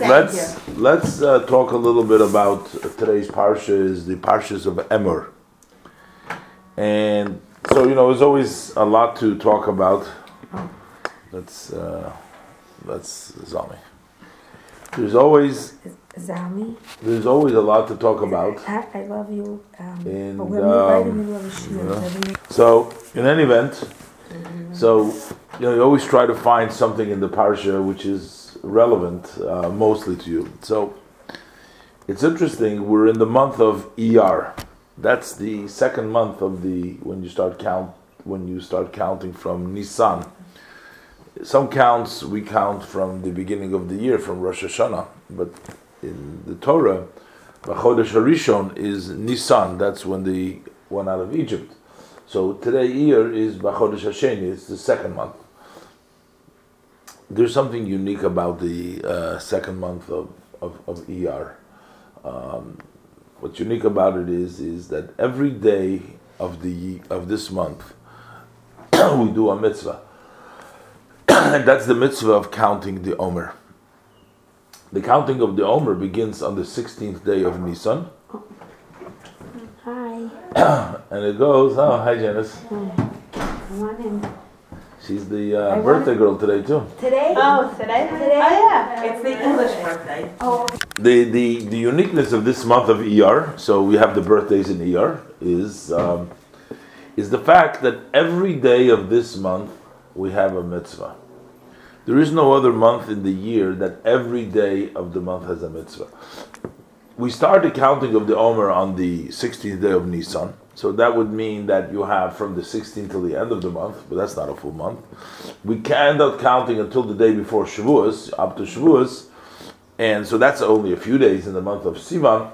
let's let's uh, talk a little bit about today's parsha is the parshas of Emor, and so you know there's always a lot to talk about. Let's uh, let's Zami. There's always Zami. There's always a lot to talk about. I, I love you. Um, And, but we're right in um, the middle of a shiur. So in any event, so you know you always try to find something in the parsha which is relevant uh, mostly to you. So it's interesting. We're in the month of ER. That's the second month of the when you start count when you start counting from Nisan. Some counts we count from the beginning of the year from Rosh Hashanah, but in the Torah, Chodesh Harishon is Nisan. That's when they went out of Egypt. So today year is Bachodesh Hasheni. It's the second month. There's something unique about the uh, second month of of, of ER. Um, what's unique about it is is that every day of the of this month we do a mitzvah, and that's the mitzvah of counting the Omer. The counting of the Omer begins on the 16th day of Nisan, Hi. and it goes. Oh, hi Janice. In. She's the uh, birthday girl today too. Today? Oh, today? Today? Oh, yeah. It's the English birthday. Oh, The, the the uniqueness of this month of ER, so we have the birthdays in ER, is um, is the fact that every day of this month we have a mitzvah. There is no other month in the year that every day of the month has a mitzvah. We start the counting of the Omer on the 16th day of Nisan, so that would mean that you have from the 16th till the end of the month, but that's not a full month. We can end up counting until the day before Shavuos, up to Shavuos, and so that's only a few days in the month of Sivan.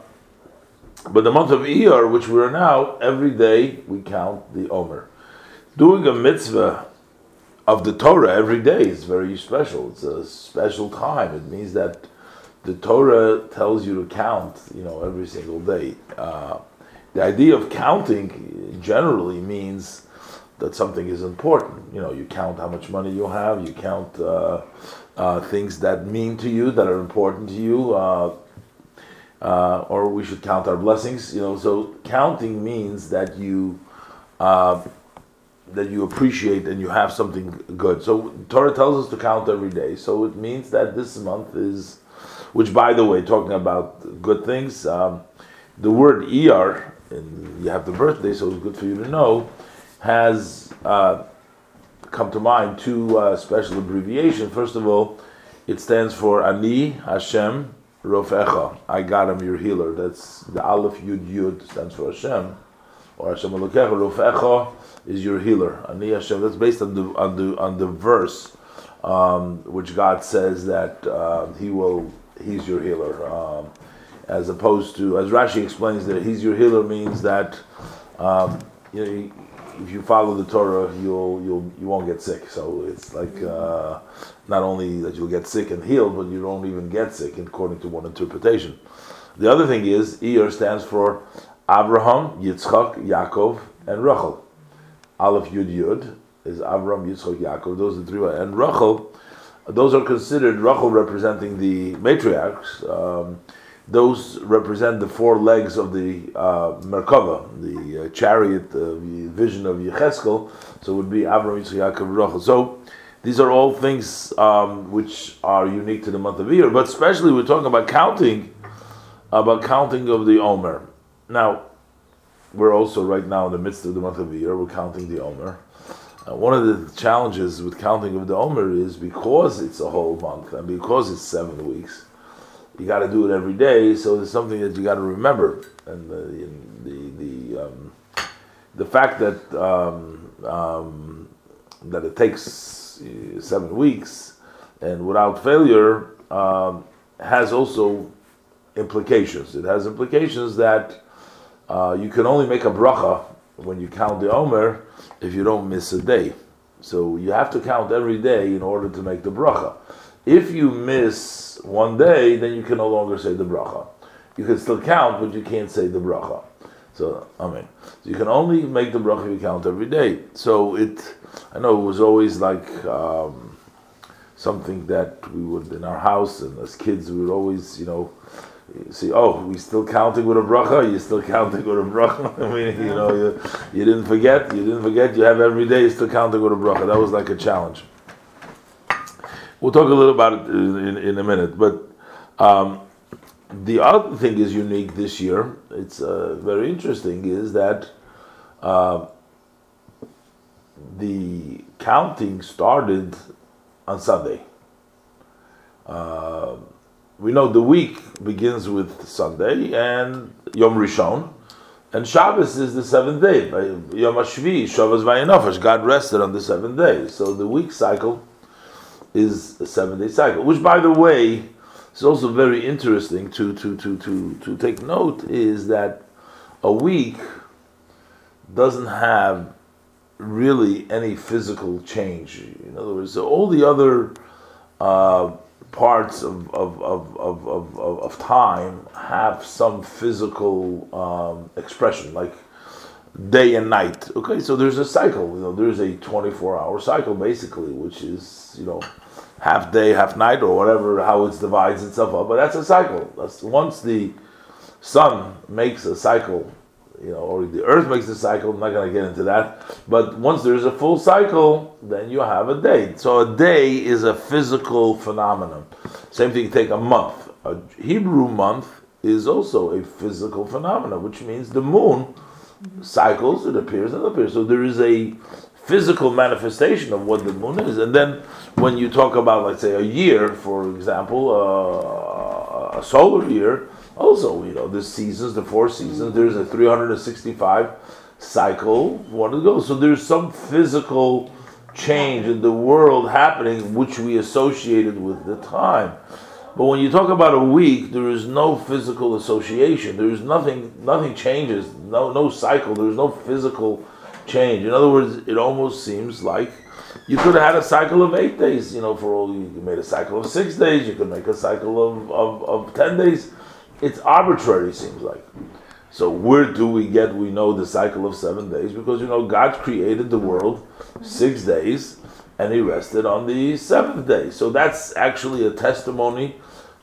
But the month of Iyar, which we are now, every day we count the Omer. Doing a mitzvah of the Torah every day is very special. It's a special time. It means that the Torah tells you to count, you know, every single day. Uh, the idea of counting generally means that something is important. You know, you count how much money you have, you count uh, uh, things that mean to you, that are important to you, uh, uh, or we should count our blessings. You know, so counting means that you uh, that you appreciate and you have something good. So Torah tells us to count every day. So it means that this month is, which by the way, talking about good things, um, the word er, and you have the birthday, so it's good for you to know, has uh, come to mind two uh, special abbreviations. First of all, it stands for Ani Hashem Rofecha. I got him, your healer. That's the Aleph Yud Yud stands for Hashem, or Hashem Elokecha. Rofecha is your healer. Ani Hashem. That's based on the on the on the verse, um, which God says that uh, He will. He's your healer. Um, as opposed to, as Rashi explains, that He's your healer means that um, you know, if you follow the Torah, you'll you'll you won't get sick. So it's like uh, not only that you'll get sick and healed, but you don't even get sick, according to one interpretation. The other thing is, Iyar stands for Abraham, Yitzchak, Yaakov, and Rachel. Aleph Yud Yud is Abraham, Yitzchak, Yaakov. Those are the three. And Rachel, those are considered Rachel representing the matriarchs. Um, those represent the four legs of the uh, Merkava, the uh, chariot, the vision of Yecheskel. So it would be Abraham, Yitzchak, Yaakov, Rachel. So these are all things um, which are unique to the month of Iyar, but especially we're talking about counting, about counting of the Omer. Now, we're also right now in the midst of the month of Iyar, we're counting the Omer. Uh, one of the challenges with counting of the Omer is because it's a whole month and because it's seven weeks, you got to do it every day. So it's something that you got to remember, and the the the, um, the fact that um, um, that it takes uh, seven weeks and without failure um, has also implications. It has implications that uh, you can only make a bracha when you count the Omer if you don't miss a day. So you have to count every day in order to make the bracha. If you miss one day, then you can no longer say the bracha. You can still count, but you can't say the bracha. So, I mean, so you can only make the bracha if you count every day. So it, I know it was always like um, something that we would in our house and as kids we would always, you know, see, oh, we still counting with a bracha? You still counting with a bracha? I mean, you know, you, you didn't forget, you didn't forget. You have every day you still counting with a bracha. That was like a challenge. We'll talk a little about it in, in, a minute, but um, the other thing is unique this year. It's uh, very interesting. Is that uh, the counting started on Sunday. Uh, we know the week begins with Sunday and Yom Rishon, and Shabbos is the seventh day. Yom Hashvi, Shabbos Vayinofesh, God rested on the seventh day. So the week cycle is a seven day cycle, which, by the way, is also very interesting to, to, to, to, to take note is that a week doesn't have really any physical change. In other words, all the other uh, parts of, of, of, of, of, of, time have some physical um, expression, like day and night. Okay, so there's a cycle. You know, there's a 24-hour cycle basically, which is you know half day, half night, or whatever how it divides itself up. But that's a cycle. That's once the sun makes a cycle you know, or the earth makes a cycle. I'm not going to get into that. But once there's a full cycle, then you have a day. So a day is a physical phenomenon. Same thing, take a month. A Hebrew month is also a physical phenomenon, which means the moon cycles, it appears and appears. So there is a physical manifestation of what the moon is. And then when you talk about, let's say, a year, for example, uh, a solar year, also, you know, the seasons, the four seasons, there's a 365 cycle, one to go. So there's some physical change in the world happening which we associated with the time. But when you talk about a week, there is no physical association. There is nothing nothing changes, no no cycle, there is no physical change. In other words, it almost seems like you could have had a cycle of eight days, you know, for all you made a cycle of six days, you could make a cycle of, of, of ten days it's arbitrary, seems like. So where do we get? We know the cycle of seven days because you know God created the world six days, and He rested on the seventh day. So that's actually a testimony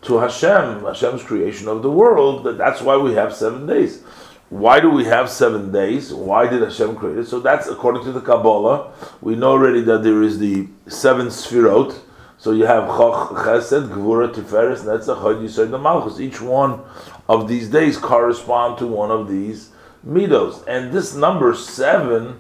to Hashem, Hashem's creation of the world. That that's why we have seven days. Why do we have seven days? Why did Hashem create it? So that's according to the Kabbalah. We know already that there is the seven sfirot so you have Choch, Chesed, Gvura, Tiferes, Netzach, Hod, Yisod, and Malchus. Each one of these days correspond to one of these midos. And this number seven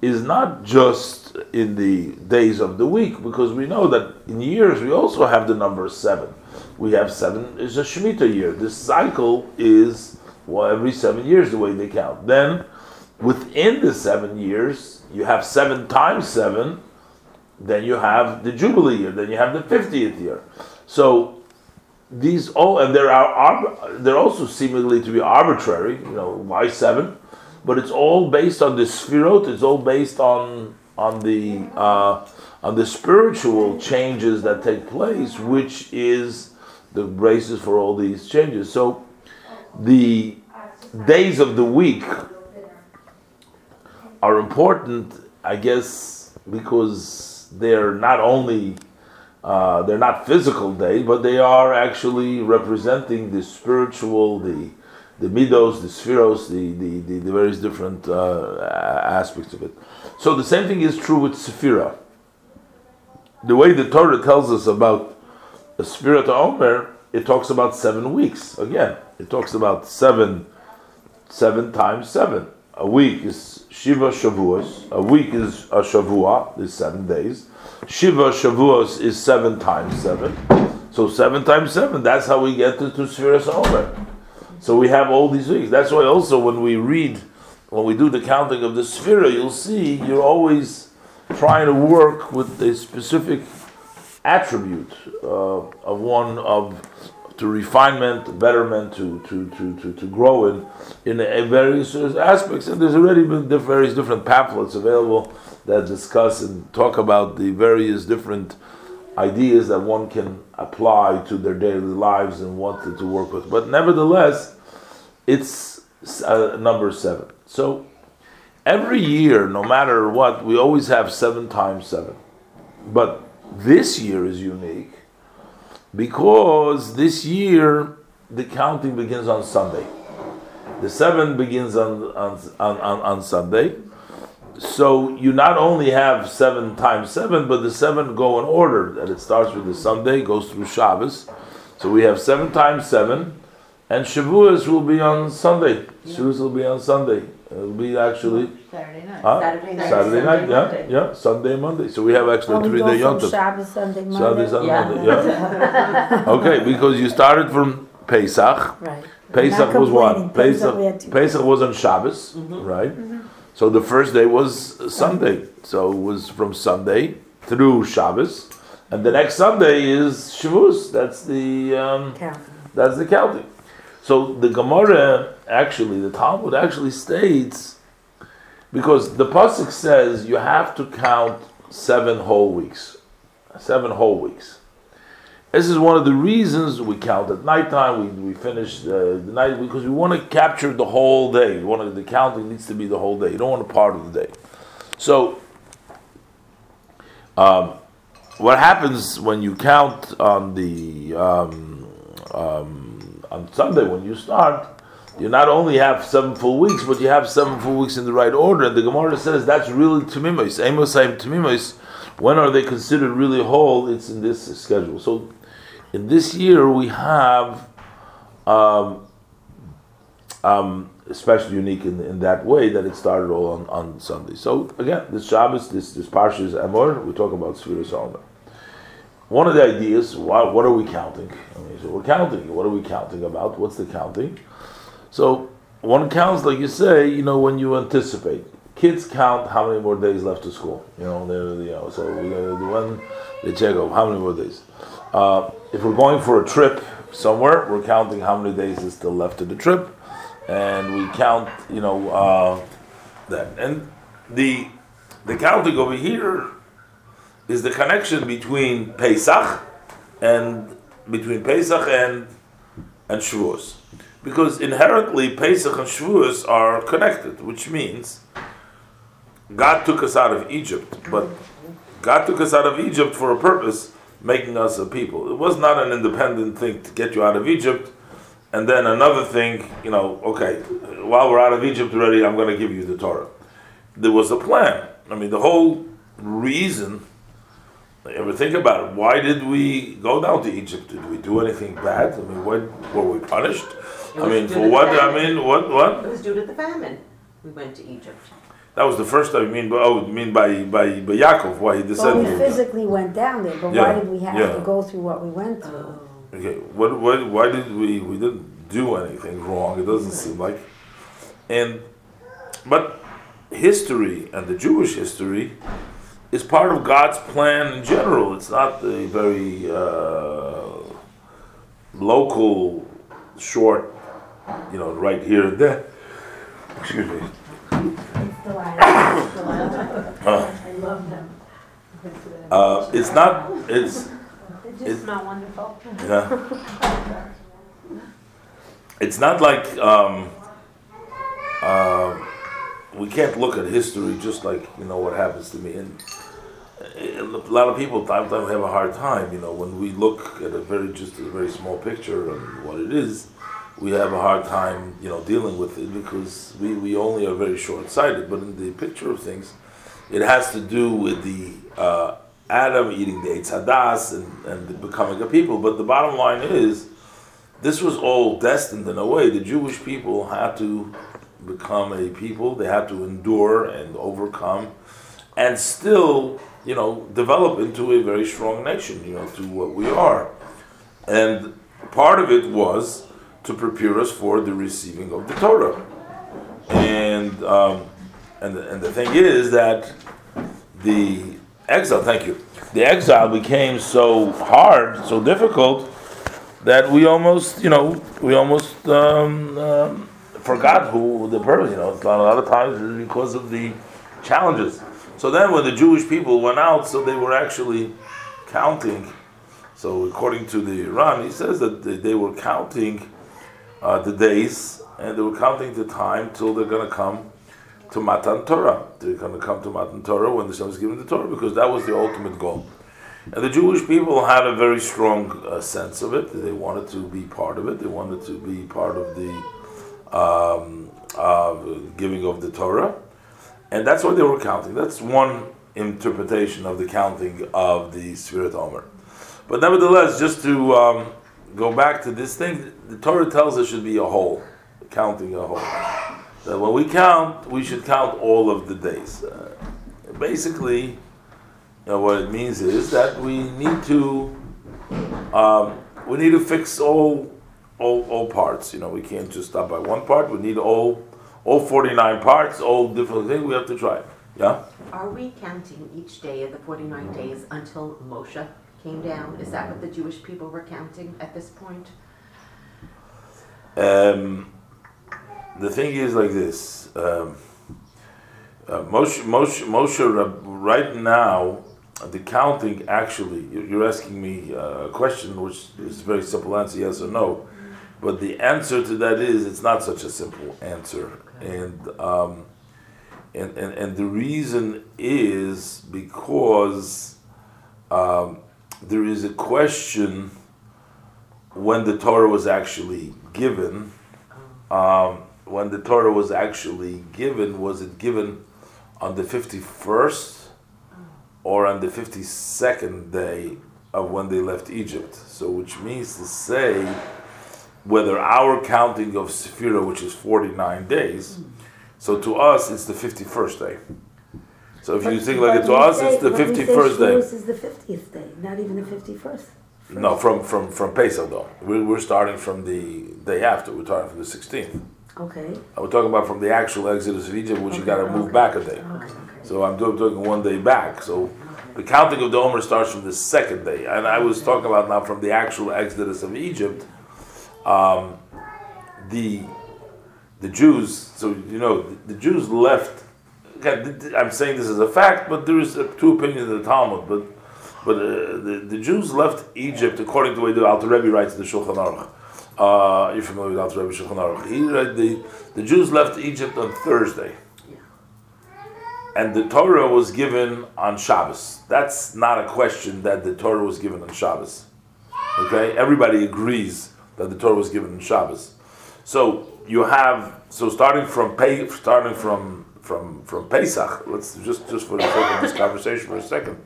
is not just in the days of the week, because we know that in years we also have the number seven. We have seven is a Shemitah year. This cycle is well, every seven years the way they count. Then within the seven years, you have seven times seven, then you have the Jubilee year, then you have the 50th year. So these all, and there are, they're also seemingly to be arbitrary, you know, why seven? But it's all based on the Sphirot, it's all based on, on the, uh, on the spiritual changes that take place, which is the basis for all these changes. So the days of the week are important, I guess, because they're not only uh, they're not physical days, but they are actually representing the spiritual, the the midos, the spheros, the, the, the, the various different uh, aspects of it. So the same thing is true with Sephira. The way the Torah tells us about the Sfiras Omer, it talks about seven weeks. Again, it talks about seven, seven times seven. A week is Shiva Shavuos. A week is a Shavua, is seven days. Shiva Shavuos is seven times seven. So seven times seven, that's how we get to, to Sfiras Omer. So we have all these weeks. That's why also when we read, when we do the counting of the Sphira, you'll see you're always trying to work with a specific attribute uh, of one of to refinement, betterment, to to to to, to grow in in various aspects. And there's already been various different pamphlets available that discuss and talk about the various different ideas that one can apply to their daily lives and want to work with. But nevertheless, it's uh, number seven. So every year, no matter what, we always have seven times seven. But This year is unique because this year the counting begins on Sunday. The seven begins on, on, on, on, Sunday. So you not only have seven times seven, but the seven go in order. That it starts with the Sunday, goes through Shabbos. So we have seven times seven, and Shavuos will be on Sunday. Shavuos will be on Sunday. It'll be actually Saturday night. huh? Saturday night. Saturday night, yeah, Monday. yeah, Sunday, Monday. So we have Oh, actually we three go day from Yom Tov. Shabbos, Sunday, Monday. Sunday, Sunday, Yeah. Monday, yeah. okay, because you started from Pesach. Right. Pesach was what? complaining. Pesach, we had Pesach, two Pesach was on Shabbos, right? So the first day was Sunday. So it was from Sunday through Shabbos, and the next Sunday is Shavuos. That's the um, Count. that's the counting. So the Gemara actually, the Talmud actually states because the pasuk says you have to count seven whole weeks, seven whole weeks. This is one of the reasons we count at nighttime. We, we finish uh, the night because we want to capture the whole day. We want to, the counting needs to be the whole day. You don't want a part of the day. So, um, what happens when you count on the um, um, on Sunday when you start? You not only have seven full weeks, but you have seven full weeks in the right order. And the Gemara says that's really Tamimos. Amosayim Tamimos. When are they considered really whole? It's in this schedule. So in this year we have um, um, especially unique in, in that way that it started all on, on Sunday. So again, this Shabbos, this this Parsha is Emor. We talk about Sfira Solomon. One of the ideas, what, what are we counting? I mean, so we're counting. What are we counting about? What's the counting? So one counts, like you say, you know, when you anticipate. Kids count how many more days left to school. You know, they're, you know so one they check off how many more days. Uh, if we're going for a trip somewhere, we're counting how many days is still left to the trip, and we count, you know, uh, that. And the the counting over here is the connection between Pesach and between Pesach and and Shavuos, because inherently Pesach and Shavuos are connected, which means God took us out of Egypt, but God took us out of Egypt for a purpose, making us a people. It was not an independent thing to get you out of Egypt, and then another thing, you know, okay, while we're out of Egypt already, I'm going to give you the Torah. There was a plan. I mean, the whole reason. Ever think about it? Why did we go down to Egypt? Did we do anything bad? I mean, what were we punished? I mean, for what? I mean, what? What? It was due to the famine. We went to Egypt. That was the first time. You mean? by- Oh, you mean by by by Yaakov? Why he descended? Well, we physically went down there, but Yeah, why did we have yeah. to go through what we went through? Oh. Okay, what, what, why did we, we didn't do anything wrong, it doesn't seem like. And, but history and the Jewish history is part of God's plan in general. It's not a very uh, local, short, you know, right here and there. Excuse me. I love them. Uh, it's not, it's, They It- just smell wonderful. Yeah. It's not like um, uh, we can't look at history just like you know what happens to me. And uh, a lot of people sometimes have a hard time. You know, when we look at a very just a very small picture of what it is, we have a hard time you know dealing with it because we, we only are very short sighted. But in the picture of things, it has to do with the uh, Adam eating the Eitz Hadas and, and becoming a people. But the bottom line is, this was all destined in a way. The Jewish people had to become a people. They had to endure and overcome, and still, you know, develop into a very strong nation. You know, to what we are. And part of it was to prepare us for the receiving of the Torah. And um, and the, and the thing is that the exile. Thank you. The exile became so hard, so difficult that we almost, you know, we almost um, um, forgot who the purpose. You know, a lot, of times because of the challenges. So then, when the Jewish people went out, so they were actually counting. So according to the Ran, he says that they, were counting uh, the days and they were counting the time till they're going to come to Matan Torah. They're going to come to Matan Torah when Hashem is given the Torah because that was the ultimate goal. And the Jewish people had a very strong uh, sense of it. They wanted to be part of it. They wanted to be part of the um, uh, giving of the Torah, and that's why they were counting. That's one interpretation of the counting of the Sfiras Omer. But nevertheless, just to um, go back to this thing, the Torah tells us should be a whole, counting a whole. That when we count, we should count all of the days. Uh, basically, you know, what it means is that we need to um, we need to fix all, all all parts. You know, we can't just stop by one part. We need all all forty nine parts, all different things. We have to try. Yeah. Are we counting each day of the 49 days until Moshe came down? Is that what the Jewish people were counting at this point? Um, the thing is like this. Um, uh, Moshe, Moshe, Moshe, Rab- right now, the counting actually, you're you're asking me uh, a question which is a very simple answer, yes or no. But the answer to that is it's not such a simple answer. And, um, and, and, and the reason is because um, there is a question when the Torah was actually given. Um, when the Torah was actually given, was it given on the 51st or on the 52nd day of when they left Egypt? So, which means to say, whether our counting of Sephirah, which is 49 days, so to us it's the 51st day. So if you think like it to us, it's the 51st day. This is the fiftieth day, not even the fifty-first. No, from, from, from Pesach though. We're, we're starting from the day after. We're starting from the 16th. Okay, uh, We're talking about from the actual exodus of Egypt, which you got to Okay, move okay. back a day. okay, okay. So I'm doing, talking one day back. So the counting of the Omer starts from the second day. And I was talking about now from the actual exodus of Egypt. Um, the the Jews, so you know, the, the Jews left. Again, I'm saying this as a fact, but there is two opinions in the Talmud. But but uh, the, the Jews left Egypt according to the way the Alter Rebbe writes in the Shulchan Aruch. Uh, you're familiar with Alter Rebbe Shulchan Aruch. He read the the Jews left Egypt on Thursday and the Torah was given on Shabbos. That's not a question that the Torah was given on Shabbos. Okay, everybody agrees that the Torah was given in Shabbos. So you have so starting from starting from from from Pesach. Let's just just for the sake of this conversation for a second.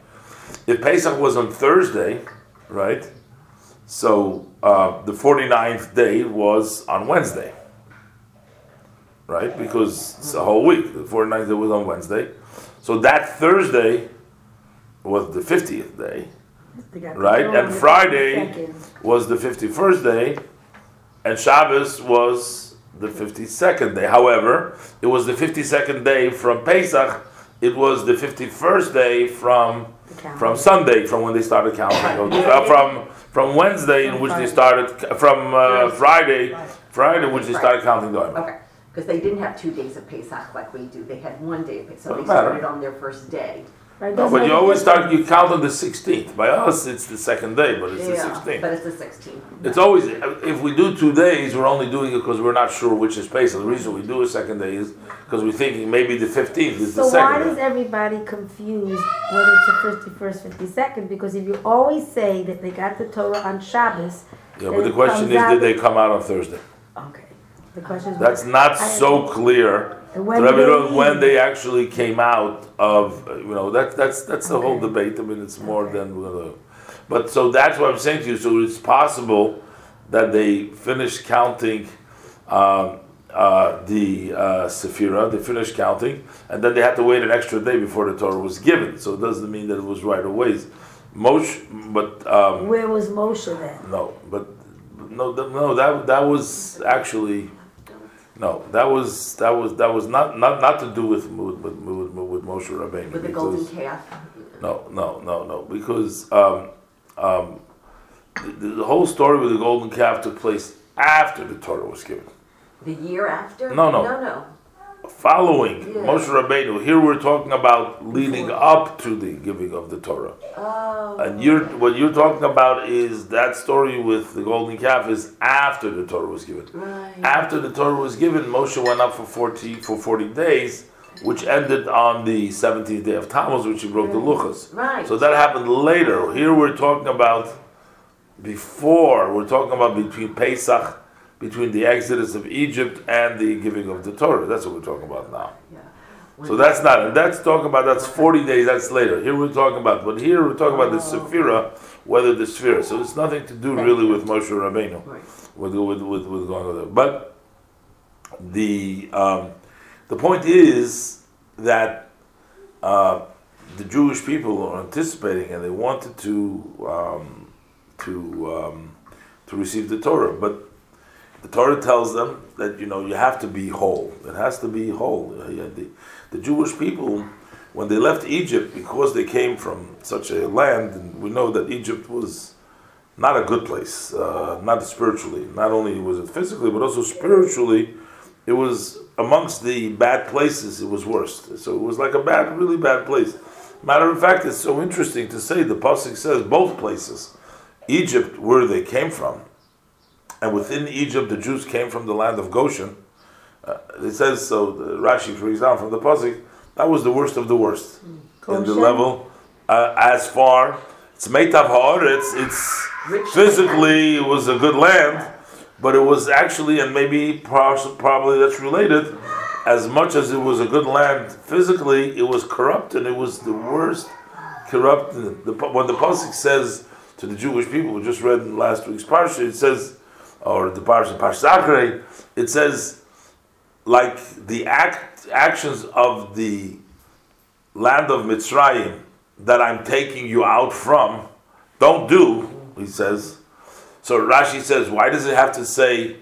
If Pesach was on Thursday, right? So uh, the 49th day was on Wednesday right? Because it's a whole week. The 49th day was on Wednesday. So that Thursday was the 50th day, right? And Friday was the 51st day, and Shabbos was the 52nd day. However, it was the 52nd day from Pesach. It was the 51st day from from Sunday, from when they started counting, uh, from from Wednesday in which they started from uh, Friday, Friday in which they started counting the Omer. Okay, because they didn't have two days of Pesach like we do. They had one day of Pesach. So they Doesn't matter. started on their first day. Right, No, but you always start, you count on the 16th. By us, it's the second day, but it's the 16th. but it's the 16th. It's always, if we do two days, we're only doing it because we're not sure which is Pesach. The reason we do a second day is because we're thinking maybe the 15th is the So why second day. everybody confused whether it's the fifty-first, fifty-second? Because if you always say that they got the Torah on Shabbos, Yeah, but the question is, did they come out on Thursday? Okay, the question is. That's not so clear. When Rabbi did they when they actually came out of, you know, that, that's that's the whole debate. I mean, it's more Okay. than we're gonna. But so that's what I'm saying to you. So it's possible that they finished counting um, uh, the uh, Sephira, they finished counting, and then they had to wait an extra day before the Torah was given. So it doesn't mean that it was right away. Moshe, but um, Where was Moshe then? no, but no, th- no, that that was actually no, that was that was that was not not not to do with with with, with, with Moshe Rabbeinu. With the golden calf. no, no, no, no, because um, um, the, the whole story with the golden calf took place after the Torah was given. The year after? No, no. No, no. Following Yeah. Moshe Rabbeinu, here we're talking about leading up to the giving of the Torah. Oh. And you're what you're talking about is that story with the golden calf is after the Torah was given. Right. After the Torah was given, Moshe went up for forty for forty days which ended on the 17th day of Tammuz, which he broke the luchas. Right. So that happened later. Here we're talking about before. We're talking about between Pesach, between the exodus of Egypt and the giving of the Torah. That's what we're talking about now. Yeah. So that's not, and that's talking about, that's 40 days, that's later. Here we're talking about, but here we're talking about the Sephira, whether the Sephira. So it's nothing to do really with Moshe Rabbeinu, Right. with, with, with, with going over there. But the, um, the point is that uh, the Jewish people are anticipating and they wanted to, um, to, um, to receive the Torah. But the Torah tells them that, you know, you have to be whole. It has to be whole. The, the Jewish people, when they left Egypt, because they came from such a land, and we know that Egypt was not a good place, uh, not spiritually. Not only was it physically, but also spiritually, it was amongst the bad places. It was worst. So it was like a bad, really bad place. Matter of fact, it's so interesting to say. The pasuk says both places, Egypt, where they came from, and within Egypt, the Jews came from the land of Goshen. Uh, it says so. The Rashi, for example, from the pasuk, that was the worst of the worst in the level. Uh, as far it's Meitav Haaretz, it's Rich physically it was a good land, but it was actually, and maybe probably that's related, as much as it was a good land physically, it was corrupt and it was the worst corrupt. The, when the pasuk says to the Jewish people, we just read in last week's parsha, it says, or the parsha Parsachrei, it says, like the act actions of the land of Mitzrayim that I'm taking you out from, don't do, he says. So Rashi says, why does it have to say,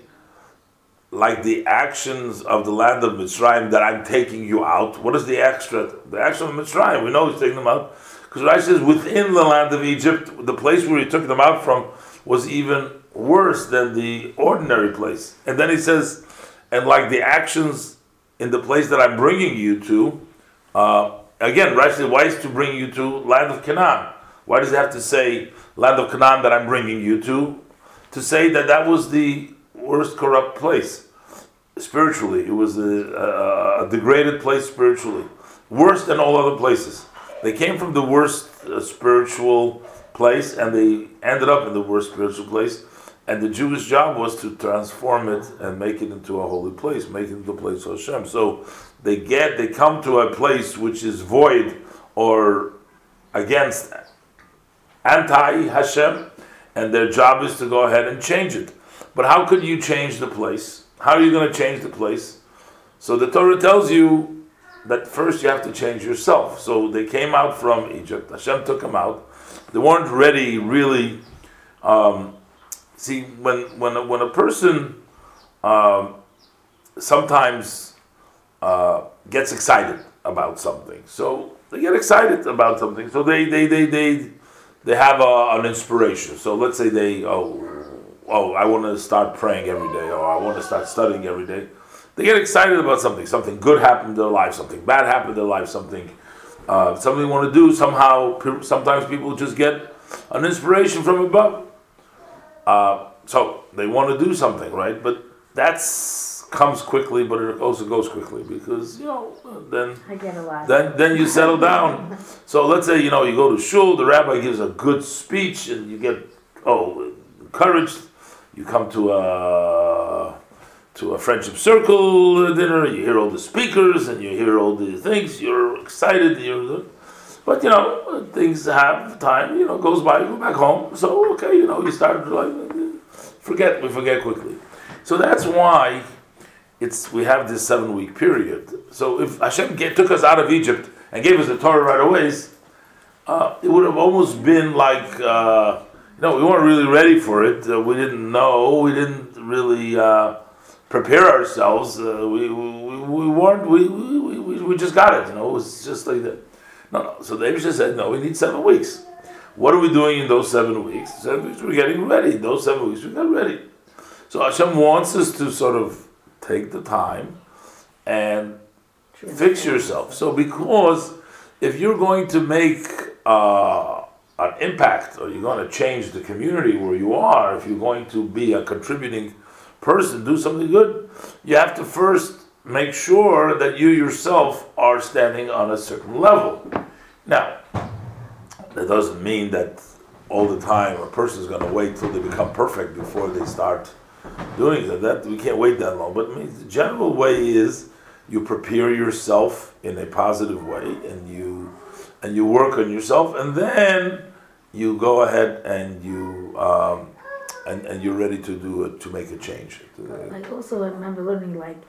like the actions of the land of Mitzrayim that I'm taking you out? What is the extra? The action of Mitzrayim, we know he's taking them out. Because Rashi says, within the land of Egypt, the place where he took them out from was even worse than the ordinary place. And then he says, and like the actions in the place that I'm bringing you to, uh, again, Rashi why is to bring you to land of Canaan? Why does it have to say land of Canaan that I'm bringing you to? To say that that was the worst corrupt place spiritually. It was a, a, a degraded place spiritually, worse than all other places. They came from the worst uh, spiritual place, and they ended up in the worst spiritual place. And the Jewish job was to transform it and make it into a holy place, make it into a place of Hashem. So they get, they come to a place which is void or against anti Hashem, and their job is to go ahead and change it. But how could you change the place? How are you going to change the place? So the Torah tells you that first you have to change yourself. So they came out from Egypt. Hashem took them out. They weren't ready, really. Um, see, when when a, when a person um, sometimes uh, gets excited about something, so they get excited about something. So they they they they they have a, an inspiration. So let's say they oh oh I want to start praying every day, or I want to start studying every day. They get excited about something. Something good happened in their life. Something bad happened in their life. Something uh, something they want to do. Somehow, sometimes people just get an inspiration from above. Uh, so they want to do something, right? But that's comes quickly, but it also goes quickly because you know then I a lot. then then you settle down. So let's say you know you go to shul, the rabbi gives a good speech, and you get oh encouraged. You come to a to a friendship circle dinner. You hear all the speakers, and you hear all the things. You're excited. You're but you know things have time. You know goes by. You go back home. So okay, you know you start to like forget. We forget quickly. So that's why it's we have this seven week period. So if Hashem get, took us out of Egypt and gave us the Torah right away, uh, it would have almost been like uh, you know we weren't really ready for it. Uh, we didn't know. We didn't really uh, prepare ourselves. Uh, we, we, we weren't. We, we, we, we just got it. You know, it was just like that. No, no. So the Abishah said, no, we need seven weeks. What are we doing in those seven weeks? Seven weeks, we're getting ready. Those seven weeks, we got ready. So Hashem wants us to sort of take the time and fix yourself. So because if you're going to make uh, an impact or you're going to change the community where you are, if you're going to be a contributing person, do something good, you have to first make sure that you yourself are standing on a certain level. Now, that doesn't mean that all the time a person is going to wait till they become perfect before they start doing it. That we can't wait that long. But I mean, the general way is you prepare yourself in a positive way, and you and you work on yourself, and then you go ahead and you um, and, and you're ready to do it to make a change. Like also, I remember learning like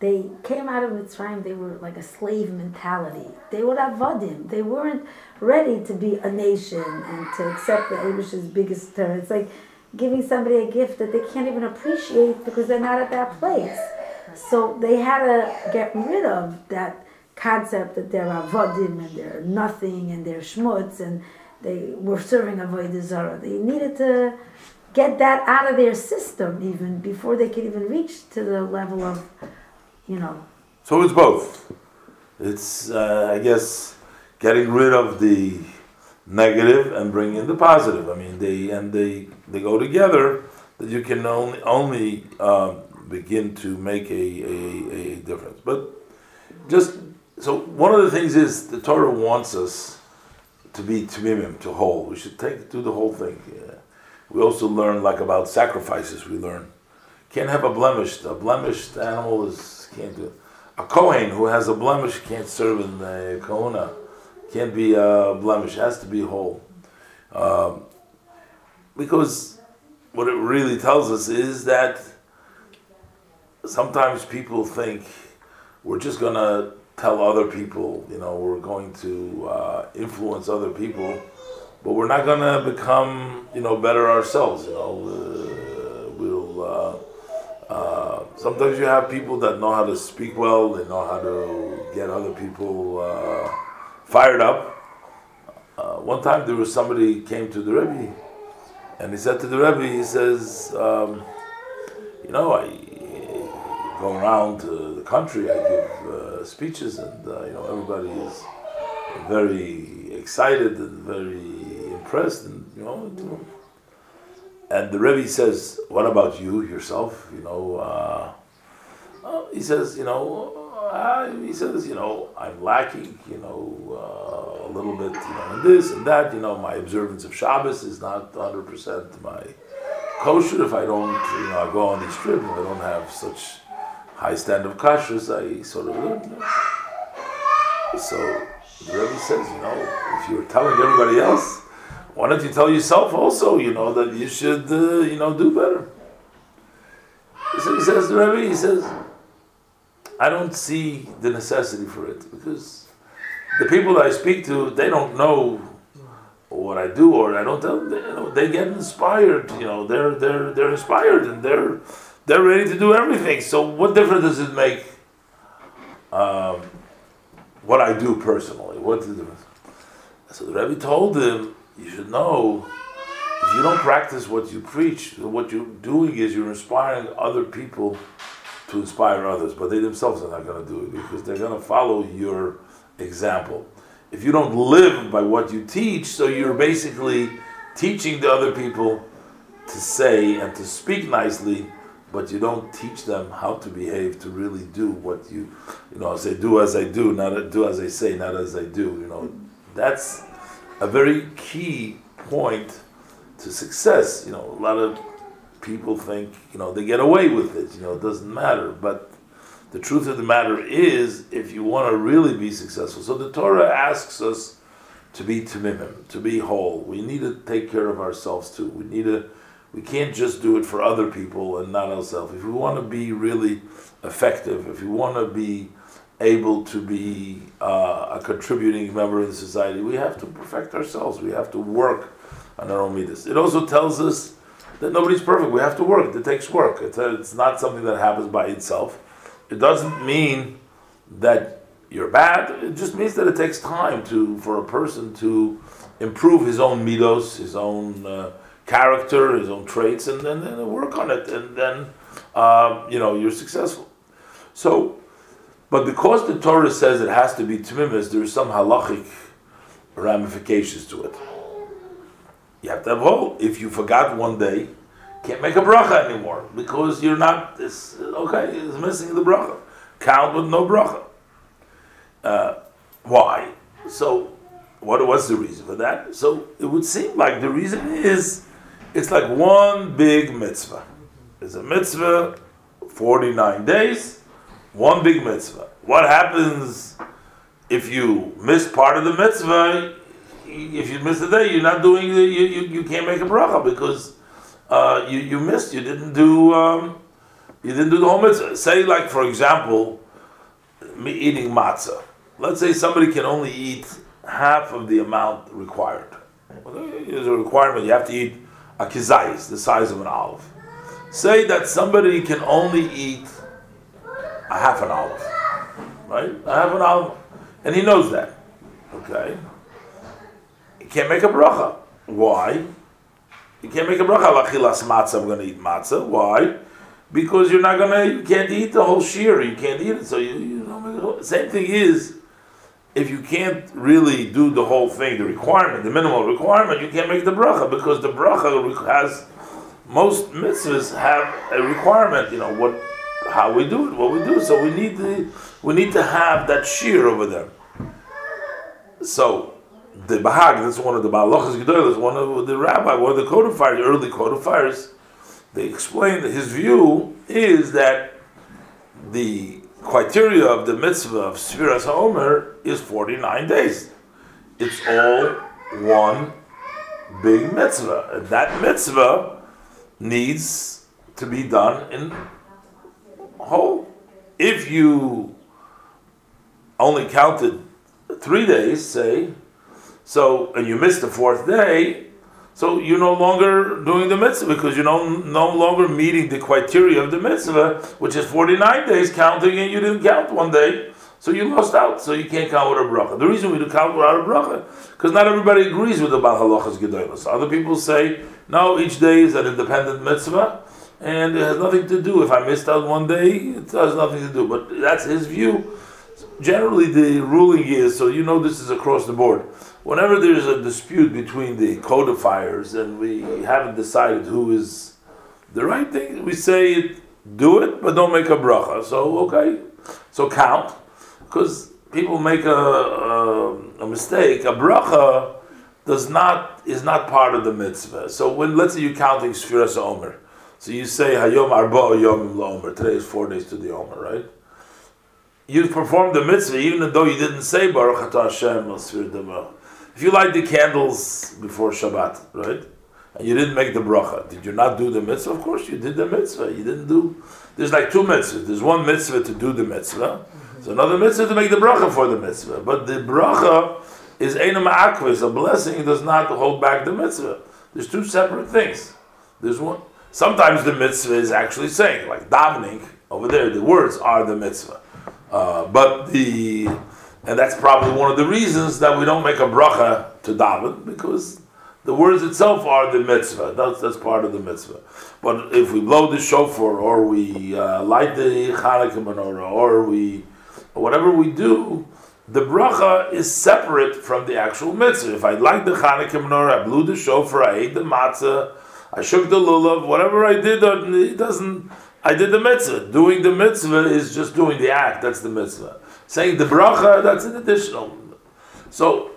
they came out of Mitzrayim, they were like a slave mentality. They were avodim. They weren't ready to be a nation and to accept the Abish's biggest turn. It's like giving somebody a gift that they can't even appreciate because they're not at that place. So they had to get rid of that concept that they're avodim and they're nothing and they're schmutz and they were serving avodah zarah. They needed to get that out of their system even before they could even reach to the level of you know. So it's both. It's, uh, I guess, getting rid of the negative and bringing in the positive. I mean, they and they they go together. That you can only only um, begin to make a, a, a difference. But just so one of the things is the Torah wants us to be tamimim, to whole. We should take do the whole thing. Yeah. We also learn like about sacrifices. We learn can't have a blemished. A blemished animal is can't do it. A Kohen who has a blemish can't serve in the Kohuna. Can't be a blemish, has to be whole. Um, because what it really tells us is that sometimes people think we're just going to tell other people, you know, we're going to uh, influence other people, but we're not going to become, you know, better ourselves, you know. Uh, we'll. Uh, uh, sometimes you have people that know how to speak well, they know how to get other people uh, fired up. Uh, one time there was somebody came to the Rebbe, and he said to the Rebbe, he says, um, you know, I go around the country, I give uh, speeches, and uh, you know everybody is very excited and very impressed, and you know and the Rebbe says, "What about you yourself? You know." Uh, uh, he says, "You know." Uh, he says, "You know, I'm lacking. You know, uh, a little bit. You know, in this and that. You know, my observance of Shabbos is not 100 percent my kosher. If I don't, you know, I go on these trips. I don't have such high standard of kashrus, I sort of." You know. So the Rebbe says, "You know, if you're telling everybody else." Why don't you tell yourself also, you know, that you should, uh, you know, do better? So he says, Rebbe, he says, I don't see the necessity for it because the people that I speak to, they don't know what I do, or I don't tell them. They, you know, they get inspired. You know, they're they're they're inspired and they're they're ready to do everything. So what difference does it make? Um, what I do personally, what's the difference? So the Rebbe told him, you should know if you don't practice what you preach, what you're doing is you're inspiring other people to inspire others, but they themselves are not going to do it because they're going to follow your example. If you don't live by what you teach, so you're basically teaching the other people to say and to speak nicely, but you don't teach them how to behave to really do what you, you know, say do as I do, not do as I say, not as I do. You know, that's a very key point to success. You know, a lot of people think, you know, they get away with it, you know, it doesn't matter. But the truth of the matter is, if you want to really be successful, so the Torah asks us to be tamimim, to be whole. We need to take care of ourselves too. We need to, we can't just do it for other people and not ourselves. If we want to be really effective, if we want to be able to be uh, a contributing member of the society, we have to perfect ourselves. We have to work on our own midas. It also tells us that nobody's perfect. We have to work. It takes work. It's, a, it's not something that happens by itself. It doesn't mean that you're bad. It just means that it takes time to for a person to improve his own midos, his own uh, character, his own traits, and then, then work on it, and then uh, you know you're successful. So but because the Torah says it has to be tmimis, there are some halachic ramifications to it. You have to have whole. If you forgot one day, can't make a bracha anymore because you're not. Okay, it's missing the bracha. count with no bracha. Uh, why? So, what was the reason for that? So it would seem like the reason is it's like one big mitzvah. It's a mitzvah, 49 days, one big mitzvah. What happens if you miss part of the mitzvah? If you miss the day, you're not doing you, you, you can't make a bracha because uh, you, you missed, you didn't do um, you didn't do the whole mitzvah. Say like for example, me eating matzah. Let's say somebody can only eat half of the amount required. There's a requirement you have to eat a kizayis, the size of an olive. Say that somebody can only eat a half an olive, right? A half an olive, and he knows that. Okay, he can't make a bracha. Why? You can't make a bracha lachilas matzah. I'm going to eat matzah. Why? Because you're not gonna. You can't eat the whole shear. You can't eat it. So you, you know. Same thing is if you can't really do the whole thing, the requirement, the minimal requirement, you can't make the bracha because the bracha has most mitzvahs have a requirement. You know what, how we do it, what we do. So we need the we need to have that shear over there. So the Bahag, that's one of the Baal Halachas Gedolos, one of the rabbi, one of the codifiers, early codifiers. They explained that his view is that the criteria of the mitzvah of Sfiras HaOmer is 49 days. It's all one big mitzvah. And that mitzvah needs to be done in whole. If you only counted three days, say, so, and you missed the fourth day, so you're no longer doing the mitzvah because you're no, no longer meeting the criteria of the mitzvah, which is 49 days counting, and you didn't count one day. So you lost out, so you can't count with a bracha. The reason we do count without a bracha, because not everybody agrees with the Baal Halachas Gedolos. Other people say, no, each day is an independent mitzvah, and it has nothing to do. If I missed out one day, it has nothing to do. But that's his view. Generally, the ruling is, so you know this is across the board whenever there's a dispute between the codifiers and we haven't decided who is the right thing, we say do it, but don't make a bracha. So okay, so count, because people make a, a, a, mistake. A bracha does not is not part of the mitzvah. So when let's say you're counting Sfiras Omer, so you say Hayom Arba Yom Omer. Today is four days to the Omer, right? You performed the mitzvah even though you didn't say Baruch Atah Hashem if you light the candles before Shabbat, right, and you didn't make the bracha, did you not do the mitzvah? Of course, you did the mitzvah. You didn't do. There's like two mitzvahs. There's one mitzvah to do the mitzvah. There's another mitzvah to make the bracha for the mitzvah. But the bracha is enam akvis. A blessing It does not hold back the mitzvah. There's two separate things. There's one. Sometimes the mitzvah is actually saying, like davening over there, the words are the mitzvah. Uh, but the and that's probably one of the reasons that we don't make a bracha to daven, because the words itself are the mitzvah. That's, that's part of the mitzvah. But if we blow the shofar, or we uh, light the Chanukah menorah, or we, whatever we do, the bracha is separate from the actual mitzvah. If I light the Chanukah menorah, I blew the shofar, I ate the matzah, I shook the lulav, whatever I did, it doesn't. I did the mitzvah. Doing the mitzvah is just doing the act. That's the mitzvah. Saying the bracha, that's an additional. So,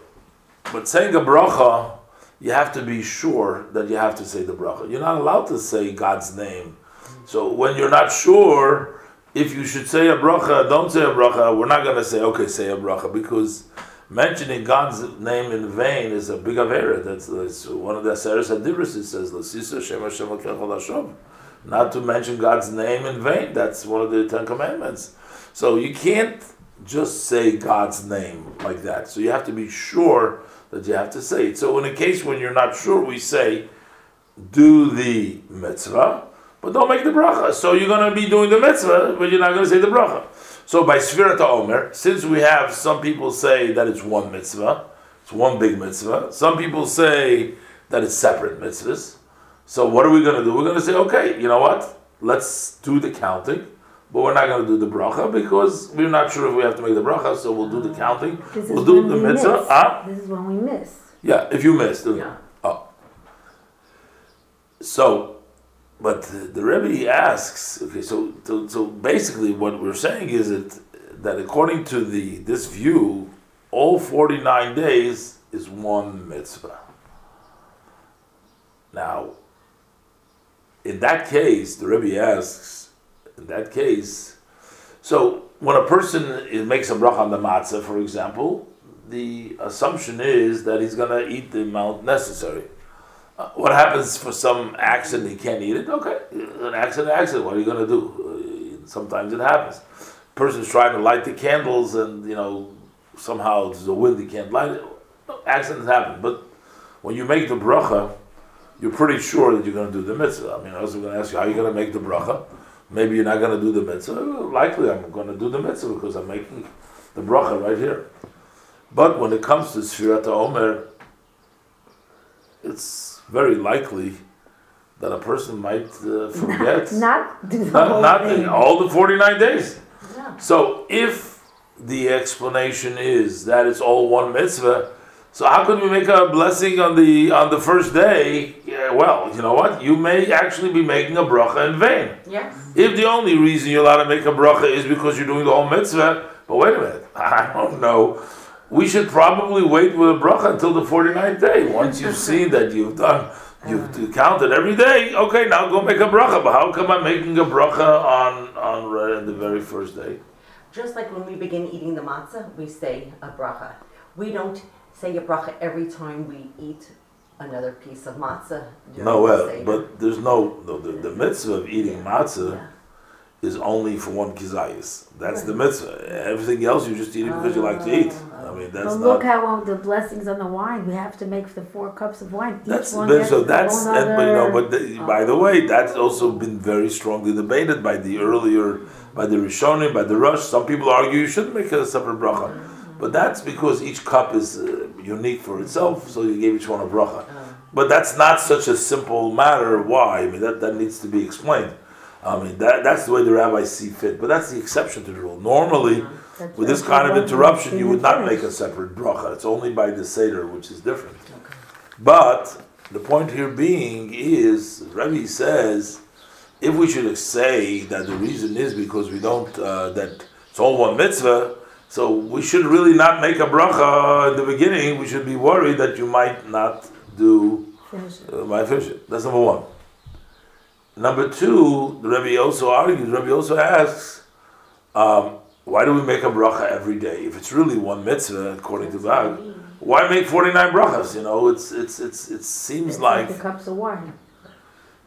but saying a bracha, you have to be sure that you have to say the bracha. You're not allowed to say God's name. So when you're not sure if you should say a bracha, don't say a bracha. We're not going to say, okay, say a bracha, because mentioning God's name in vain is a big avera. That's, that's one of the Aseres Hadibros. It says, "L'sisa Shem Hashem Not to mention God's name in vain. That's one of the Ten Commandments. So you can't just say God's name like that. So you have to be sure that you have to say it. So in a case when you're not sure, we say, do the mitzvah, but don't make the bracha. So you're going to be doing the mitzvah, but you're not going to say the bracha. So by Sfirat Omer, since we have some people say that it's one mitzvah, it's one big mitzvah. Some people say that it's separate mitzvahs. So what are we going to do? We're going to say, okay, you know what? Let's do the counting but we're not going to do the bracha because we're not sure if we have to make the bracha, so we'll do the counting. This we'll do the we mitzvah. Ah? This is when we miss. Yeah, if you missed. Yeah. Oh. So, but the Rebbe asks, okay, so, so so basically what we're saying is that that according to the this view, all forty nine days is one mitzvah. Now, in that case, the Rebbe asks, in that case, so when a person makes a bracha on the matzah, for example, the assumption is that he's going to eat the amount necessary. What happens for some accident he can't eat it? Okay, an accident, accident. What are you going to do? Uh, sometimes it happens. Person's trying to light the candles, and you know somehow there's a wind he can't light it. Accidents happen, but when you make the bracha, you're pretty sure that you're going to do the mitzvah. I mean, I was going to ask you how are you going to make the bracha. Maybe you're not going to do the mitzvah. Likely, I'm going to do the mitzvah because I'm making the bracha right here. But when it comes to Sfirat Omer, it's very likely that a person might uh, forget Not do the not, not thing. all the 49 days. Yeah. So if the explanation is that it's all one mitzvah, so how could we make a blessing on the on the first day? Yeah, well, you know what? You may actually be making a bracha in vain. Yes. If the only reason you're allowed to make a bracha is because you're doing the whole mitzvah, but wait a minute, I don't know. We should probably wait with a bracha until the 49th day. Once you've seen that you've done, you've counted every day, okay, now go make a bracha. But how come I'm making a bracha on, on uh, the very first day? Just like when we begin eating the matzah, we say a bracha. We don't say a bracha every time we eat another piece of matzah. No, well, but there's no, no the, the mitzvah of eating matzah Yeah. Is only for one kizayis. That's the mitzvah. Everything else you just eat it because you like to eat. I mean, that's But not. look how the blessings on the wine. We have to make the four cups of wine. Each That's one but, gets so that's and, but, you know but the, by the way that's also been very strongly debated by the earlier by the Rishonim by the Rosh. Some people argue you shouldn't make a separate bracha, but that's because each cup is uh, unique for itself. So you gave each one a bracha, but that's not such a simple matter. Why? I mean that that needs to be explained. I mean that that's the way the rabbis see fit, but that's the exception to the rule. Normally. That's With this kind of interruption, you would not make a separate bracha. It's only by the Seder, which is different. But the point here being is, Rebbe says, if we should say that the reason is because we don't, uh, that it's all one mitzvah, so we should really not make a bracha in the beginning. We should be worried that you might not do Finish it. uh, my fish. That's number one. Number two, the Rebbe also argues, Rebbe also asks, um, why do we make a bracha every day? If it's really one mitzvah, according to Bahag, why make 49 brachas? You know, it's, it's, it's, it seems It's like, the cups of wine.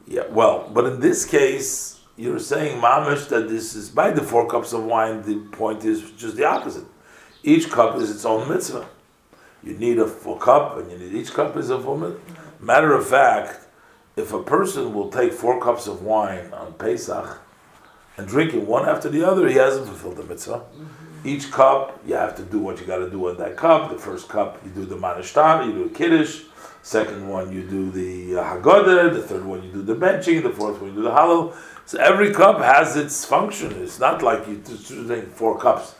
yeah, well, but in this case, you're saying, Mamish, that this is by the four cups of wine, the point is just the opposite. Each cup is its own mitzvah. You need a full cup, and you need each cup is a full mitzvah. Matter of fact, if a person will take four cups of wine on Pesach and drink it one after the other, he hasn't fulfilled the mitzvah. Each cup, you have to do what you got to do in that cup. The first cup, you do the manishtan, you do the kiddush. Second one, you do the uh, haggadah. The third one, you do the benching. The fourth one, you do the Hallel. So every cup has its function. It's not like you just drink four cups.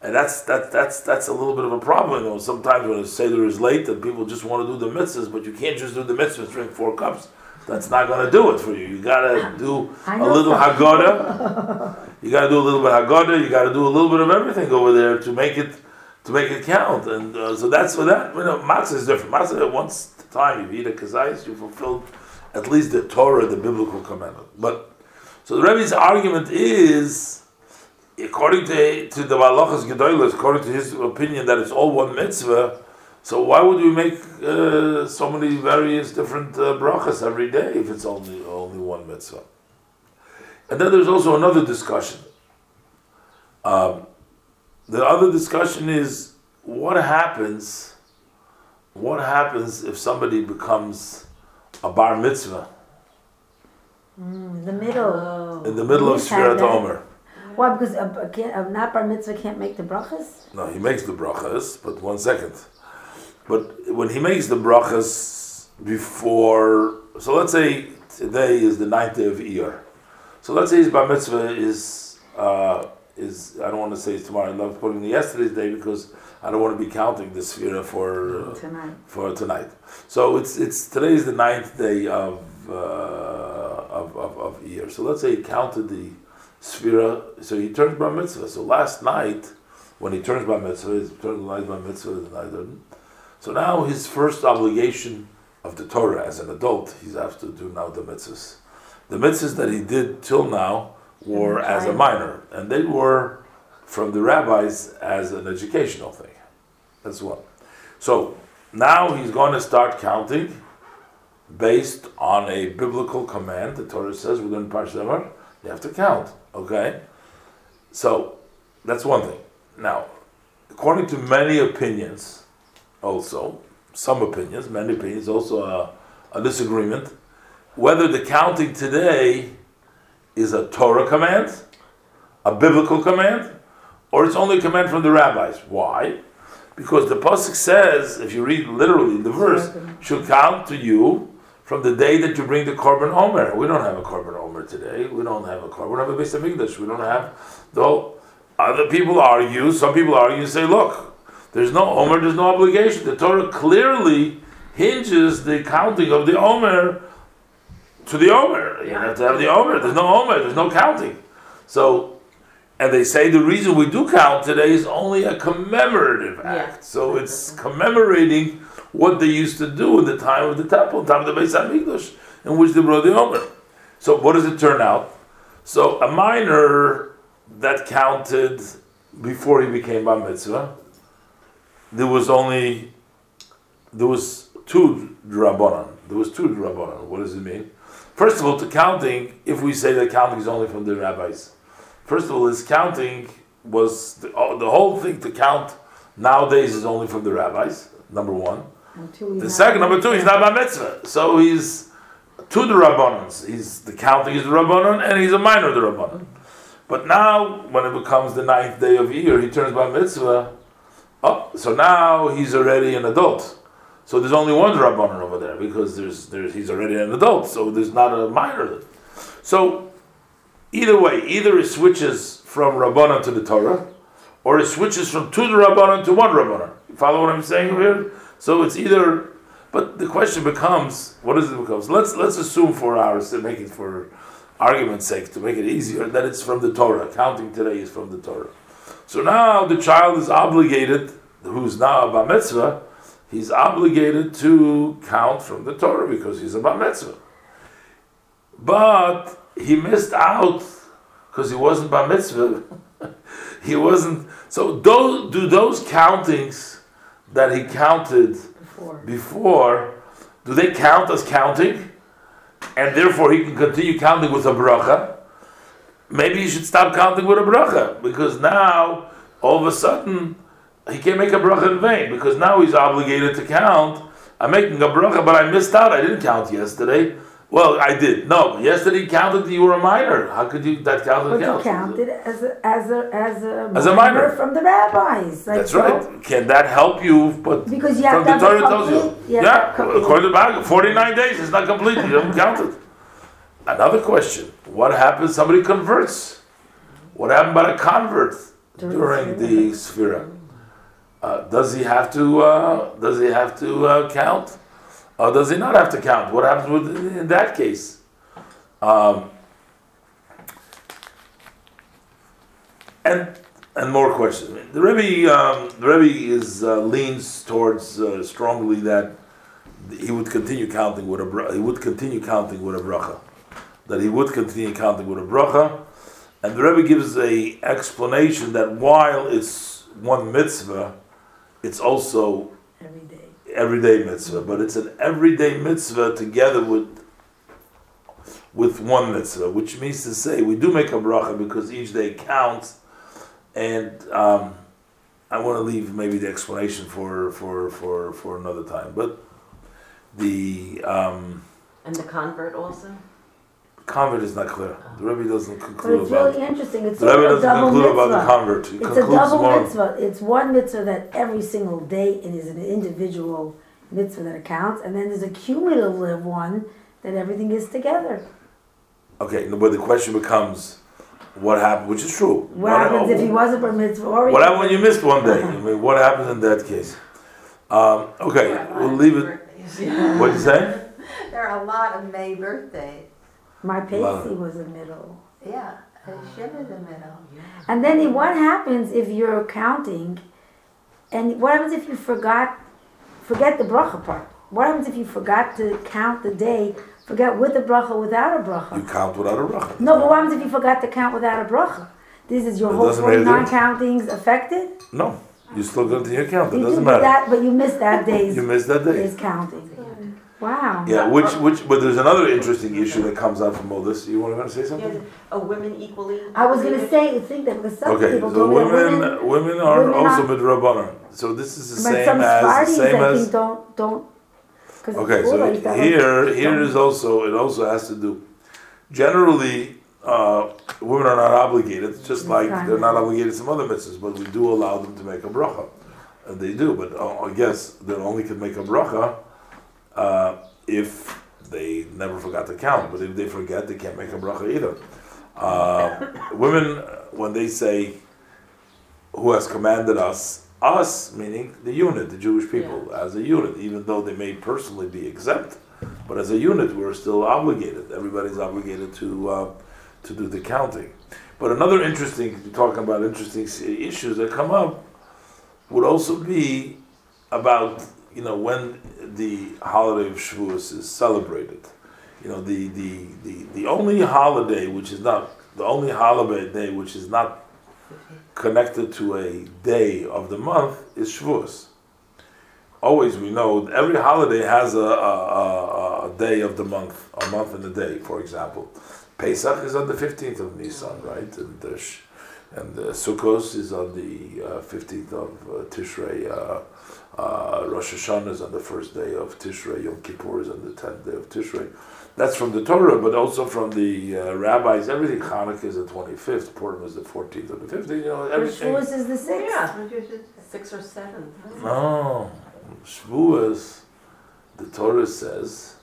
And that's that, that's that's a little bit of a problem. You know, sometimes when a seder is late and people just want to do the mitzvahs, but you can't just do the mitzvahs, drink four cups. That's not going to do it for you. You got to do a little haggadah. You got to do a little bit of haggadah. You got to do a little bit of everything over there to make it to make it count. And uh, so that's for that. You know, matzah is different. Matzah once the time you eat a kazayis, you fulfilled at least the Torah, the biblical commandment. But so the Rebbe's argument is, according to to the Baal Halachas Gedolos, according to his opinion that it's all one mitzvah. So why would we make uh, so many various different uh, brachas every day if it's only only one mitzvah? And then there's also another discussion. Um, the other discussion is what happens. What happens if somebody becomes a bar mitzvah Mm, the middle. Oh. in the middle of We've Shvirat. Omer? Why? Because a, a, a not bar mitzvah can't make the brachas. No, he makes the brachas, but one second. But when he makes the brachas before, so let's say today is the ninth day of Iyar. So let's say his bar mitzvah is uh, is I don't want to say it's tomorrow. I love putting the yesterday's day because I don't want to be counting the Sphira for uh, Tonight. for tonight. So it's it's today is the ninth day of of, uh, of, of, of Iyar. So let's say he counted the Sphira, so he turns Bar Mitzvah. So last night, when he turns Bar Mitzvah, he's turning the light Bar Mitzvah, the night So now his first obligation of the Torah as an adult, he has to do now the mitzvahs. The mitzvahs that he did till now were as a minor, and they were from the rabbis as an educational thing. That's one. So now he's going to start counting based on a biblical command. The Torah says within Parsha Emor, you have to count. Okay? So that's one thing. Now, according to many opinions, also, some opinions, many opinions, also a, a disagreement, whether the counting today is a Torah command, a biblical command, or it's only a command from the rabbis. Why? Because the pasuk says, if you read literally the verse, should count to you from the day that you bring the korban omer. We don't have a korban omer today. We don't have a korban. We don't have a Beis Hamikdash. We don't have. Though other people argue, some people argue and say, look, there's no omer, there's no obligation. The Torah clearly hinges the counting of the omer to the omer. You have to have the omer. There's no omer. There's no counting. So, and they say the reason we do count today is only a commemorative act. Yeah. So it's commemorating what they used to do in the time of the temple, time of the Beis Hamikdash, in which they brought the Omer. So what does it turn out? So a minor that counted before he became Bar Mitzvah, there was only there was two drabonon. There was two drabonon. What does it mean? First of all, to counting, if we say that counting is only from the rabbis, first of all, this counting was the, oh, the whole thing to count nowadays is only from the rabbis. Number one. The second, number two, he's not by mitzvah. So he's to the Rabbanans. He's the counting is the Rabbanan and he's a minor the. But now, when it becomes the ninth day of Iyar, he turns by mitzvah. Oh, so now he's already an adult. So there's only one Rabbanan over there because there's, there's he's already an adult. So there's not a minor. So either way, either it switches from Rabbanan to the Torah, or it switches from two the Rabbanan to one Rabbanan. You follow what I'm saying here? So it's either, but the question becomes, what does it become? Let's let's assume for ours to make it for argument's sake to make it easier that it's from the Torah. Counting today is from the Torah. So now the child is obligated, who's now a bar mitzvah, he's obligated to count from the Torah because he's a bar mitzvah. But he missed out because he wasn't bar mitzvah. he wasn't. So those, do those countings that he counted before. before, do they count as counting? And therefore he can continue counting with a bracha. Maybe he should stop counting with a bracha because now all of a sudden he can't make a bracha in vain because now he's obligated to count. I'm making a bracha, but I missed out. I didn't count yesterday. Well, I did. No, yesterday counted you were a minor. How could you that counted? But you counted as a as a as a, as a minor from the rabbis. Like That's so. right. Can that help you? But because you have from the Torah tells you, yeah, according to the Bible, forty nine days is not complete. You haven't counted. Another question: What happens? Somebody converts. What happened about a convert during, during the Sphira? Uh, does he have to? Uh, does he have to uh, count? Or does he not have to count? What happens with, in that case? Um, and and more questions. The Rebbe, um, the Rebbe is uh, leans towards uh, strongly that he would continue counting with a he would continue counting with a bracha, that he would continue counting with a bracha, and the Rebbe gives a explanation that while it's one mitzvah, it's also every day. everyday mitzvah, but it's an everyday mitzvah together with with one mitzvah, which means to say we do make a bracha because each day counts, and um, I want to leave maybe the explanation for for for for another time, but the um, and the convert also. Convert is not clear. The Rebbe doesn't conclude but it's about. really interesting. It's the Rebbe doesn't conclude mitzvah. about the convert. He it's a double more. mitzvah. It's one mitzvah that every single day it is an individual mitzvah that counts, and then there's a cumulative one that everything is together. Okay, but the question becomes, what happened? Which is true. What, what happens if he wasn't a mitzvah? Or what happened when you missed one day? I mean, what happens in that case? Um, okay, we'll leave it. What did you say? There are a lot of May birthdays. My Love Pacey was a middle. Yeah, a ah. Shiv in the middle. And then what happens if you're counting? And what happens if you forgot? Forget the bracha part. What happens if you forgot to count the day? Forget with a bracha, without a bracha? You count without a bracha. No, but what happens if you forgot to count without a bracha? This is your It whole 49 countings affected. No, you still go to your count. It You doesn't matter. that, but you missed that day's You missed that day. day's counting. Wow. Yeah, which which but there's another interesting issue that comes out from all this. You want to say Yeah, something? are women equally? I was gonna say, think that because some Okay, people so told me women women, women are women also are- midrabanan. So this is the but same some as the same I as think, don't don't. 'cause in Okay, so used to have- here, here is also, it also has to do, generally, uh, women are not obligated, just like they're not obligated to some other mitzvahs, but we do allow them to make a bracha. And they do, but uh, I guess they only can make a bracha, uh, if they never forgot to count, but if they forget, they can't make a bracha either. Uh, women, when they say, who has commanded us, us meaning the unit, the Jewish people, as a unit, even though they may personally be exempt, but as a unit, we're still obligated. Everybody's obligated to uh, to do the counting. But another interesting, talking about interesting issues that come up, would also be about you know when the holiday of Shavuos is celebrated. You know the the the, the only holiday which is not the only holiday day which is not connected to a day of the month is Shavuos. Always we know every holiday has a, a, a, a day of the month, a month and a day. For example, Pesach is on the fifteenth of Nisan, right? And the and Sukkot is on the fifteenth of uh, Tishrei. Uh, uh, Rosh Hashanah is on the first day of Tishrei. Yom Kippur is on the tenth day of Tishrei. That's from the Torah, but also from the uh, rabbis. Everything Hanukkah is the twenty fifth. Purim is the fourteenth or the fifteenth. You know everything. Shavuos is the sixth. Yeah, six or seven. No, Shavuos, the Torah says.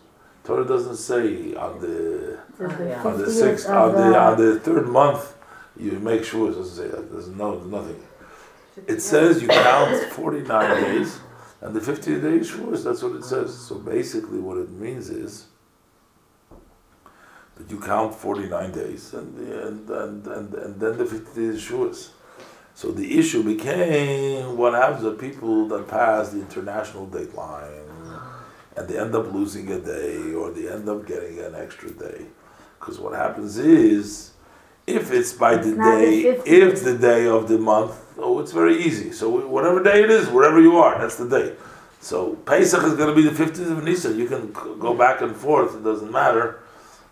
Torah doesn't say on the The, the Yeah. on the sixth of, on the uh, on the third month you make Shavuos. Doesn't say that. There's no there's nothing. It says you count forty nine days, and the fiftieth day is Shavuos. That's what it says. So basically, what it means is that you count forty nine days, and the, and, and and and then the fiftieth day is Shavuos. So the issue became what happens to people that pass the international date line and they end up losing a day or they end up getting an extra day. Because what happens is, if it's by the the day, 50th. if the day of the month, oh, it's very easy. So whatever day it is, wherever you are, that's the day. So Pesach is going to be the 15th of Nisan. You can go back and forth, it doesn't matter.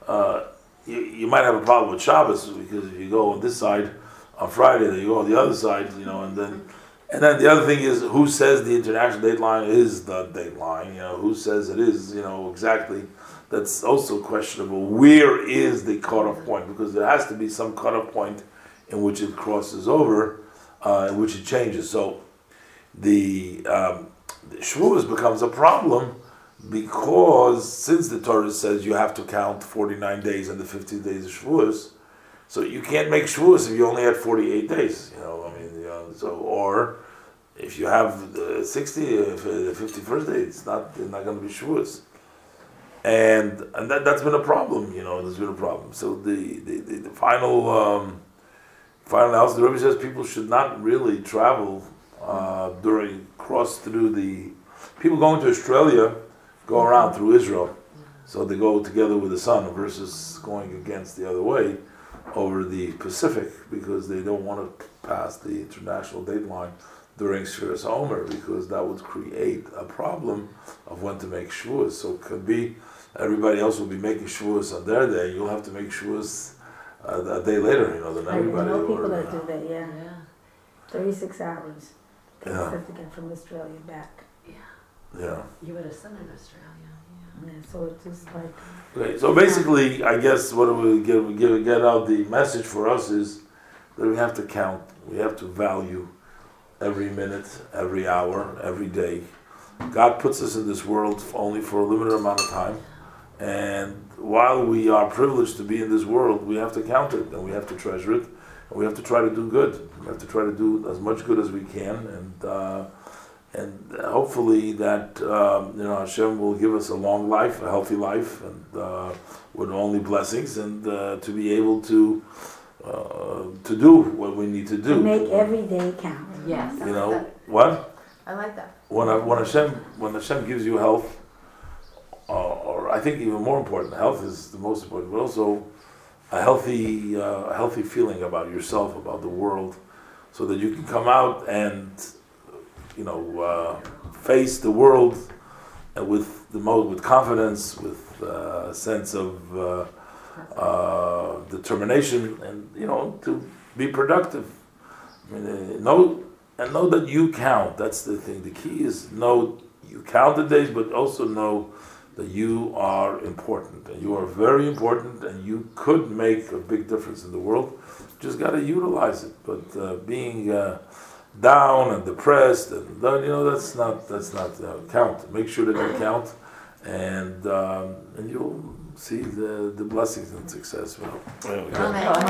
Uh, you, you might have a problem with Shabbos because if you go on this side on Friday, then you go on the other side, you know, and then and then the other thing is who says the international date line is the date line, you know, who says it is, you know, exactly. That's also questionable. Where is the cutoff point? Because there has to be some cutoff point in which it crosses over, uh, in which it changes. So the, um, Shavuos becomes a problem because since the Torah says you have to count 49 days and the 50 days of Shavuos, so you can't make Shavuos if you only had 48 days, you know, I mean, you know, so, or if you have the 60, if, uh, the 51st day, it's not, it's not going to be Shavuos. And, and that, that's been a problem, you know, there's been a problem. So the, the, the, the final, um, final analysis, the Rebbe says people should not really travel uh, during, cross through the, people going to Australia go around through Israel. So they go together with the sun versus going against the other way over the Pacific because they don't want to pass the international date line during Sfiras Omer because that would create a problem of when to make Shavuos. So it could be everybody else will be making Shavuos on their day. You'll have to make Shavuos uh, a day later, you know, than I everybody. know people that do that, yeah. Yeah. Thirty-six hours. They Yeah. have to get from Australia back. yeah. You had a son in Australia. Yeah, so it's just like, Okay, so basically, I guess what we get, get, get out the message for us is that we have to count, we have to value every minute, every hour, every day. God puts us in this world only for a limited amount of time, and while we are privileged to be in this world, we have to count it and we have to treasure it, and we have to try to do good. We have to try to do as much good as we can, and uh, and hopefully that um, you know Hashem will give us a long life, a healthy life, and uh, with only blessings, and uh, to be able to uh, to do what we need to do. To make every day count. Yes. you know what? I like that. when when Hashem when Hashem gives you health, uh, or I think even more important, health is the most important, but also a healthy uh, a healthy feeling about yourself, about the world, so that you can come out and you know uh, face the world uh, with the mo with confidence, with uh, a sense of uh, uh, determination, and you know to be productive. I mean, uh, know and know that you count. That's the thing. The key is know you count the days, but also know that you are important and you are very important and you could make a big difference in the world. Just got to utilize it. But uh, being uh, down and depressed and uh, you know that's not that's not uh, count. Make sure that you count, and um, and you'll see the the blessings and success. You know. Amen.